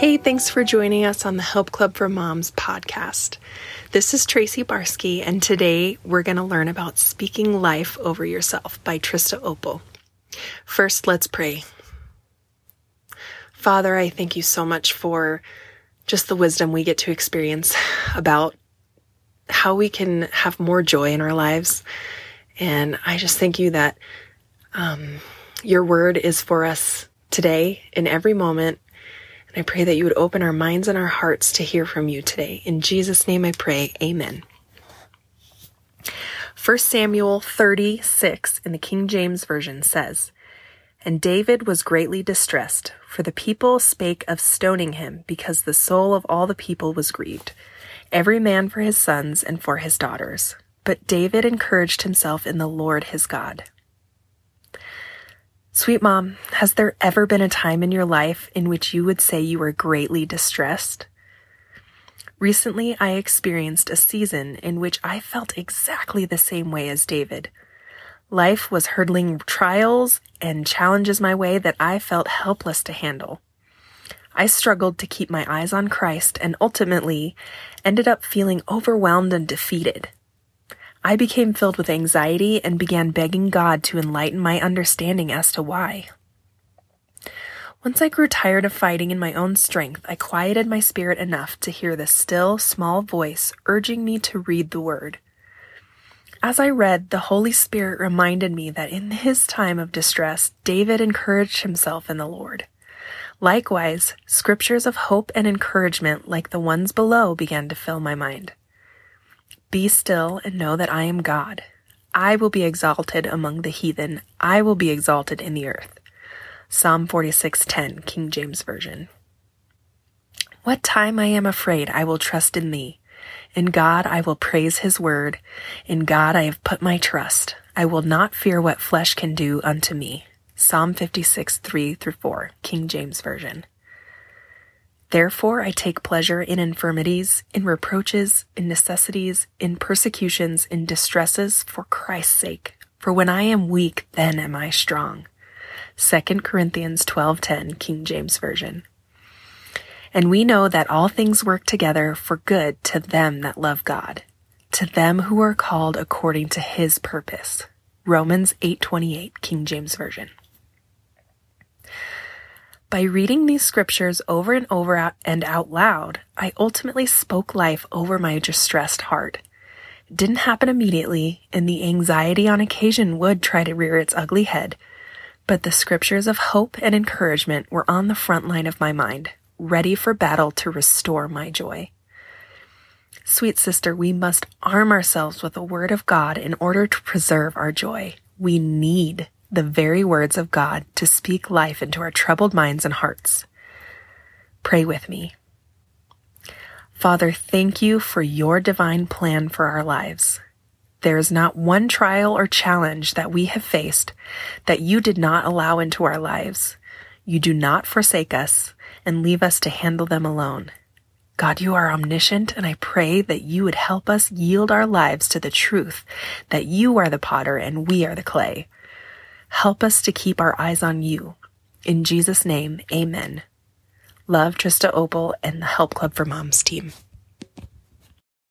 Hey, thanks for joining us on the Help Club for Moms podcast. This is Tracy Barsky, and today we're going to learn about Speaking Life Over Yourself by Trista Opel. First, let's pray. Father, I thank you so much for just the wisdom we get to experience about how we can have more joy in our lives. And I just thank you that um, your word is for us today in every moment and I pray that you would open our minds and our hearts to hear from you today. In Jesus' name I pray, amen. 1 Samuel 36 in the King James Version says, And David was greatly distressed, for the people spake of stoning him, because the soul of all the people was grieved, every man for his sons and for his daughters. But David encouraged himself in the Lord his God. Sweet mom, has there ever been a time in your life in which you would say you were greatly distressed? Recently, I experienced a season in which I felt exactly the same way as David. Life was hurdling trials and challenges my way that I felt helpless to handle. I struggled to keep my eyes on Christ and ultimately ended up feeling overwhelmed and defeated. I became filled with anxiety and began begging God to enlighten my understanding as to why. Once I grew tired of fighting in my own strength, I quieted my spirit enough to hear the still, small voice urging me to read the Word. As I read, the Holy Spirit reminded me that in his time of distress, David encouraged himself in the Lord. Likewise, scriptures of hope and encouragement like the ones below began to fill my mind. Be still and know that I am God. I will be exalted among the heathen. I will be exalted in the earth. Psalm 46:10, King James Version. What time I am afraid, I will trust in thee. In God I will praise his word. In God I have put my trust. I will not fear what flesh can do unto me. Psalm 56, 3 through 4, King James Version. Therefore, I take pleasure in infirmities, in reproaches, in necessities, in persecutions, in distresses, for Christ's sake. For when I am weak, then am I strong. 2 Corinthians 12:10, King James Version. And we know that all things work together for good to them that love God, to them who are called according to his purpose. Romans 8:28, King James Version. By reading these scriptures over and over and out loud, I ultimately spoke life over my distressed heart. It didn't happen immediately, and the anxiety on occasion would try to rear its ugly head, but the scriptures of hope and encouragement were on the front line of my mind, ready for battle to restore my joy. Sweet sister, we must arm ourselves with the Word of God in order to preserve our joy. We need the very words of God to speak life into our troubled minds and hearts. Pray with me. Father, thank you for your divine plan for our lives. There is not one trial or challenge that we have faced that you did not allow into our lives. You do not forsake us and leave us to handle them alone. God, you are omniscient, and I pray that you would help us yield our lives to the truth that you are the potter and we are the clay. Help us to keep our eyes on you. In Jesus' name, amen. Love Trista Opel and the Help Club for Moms team.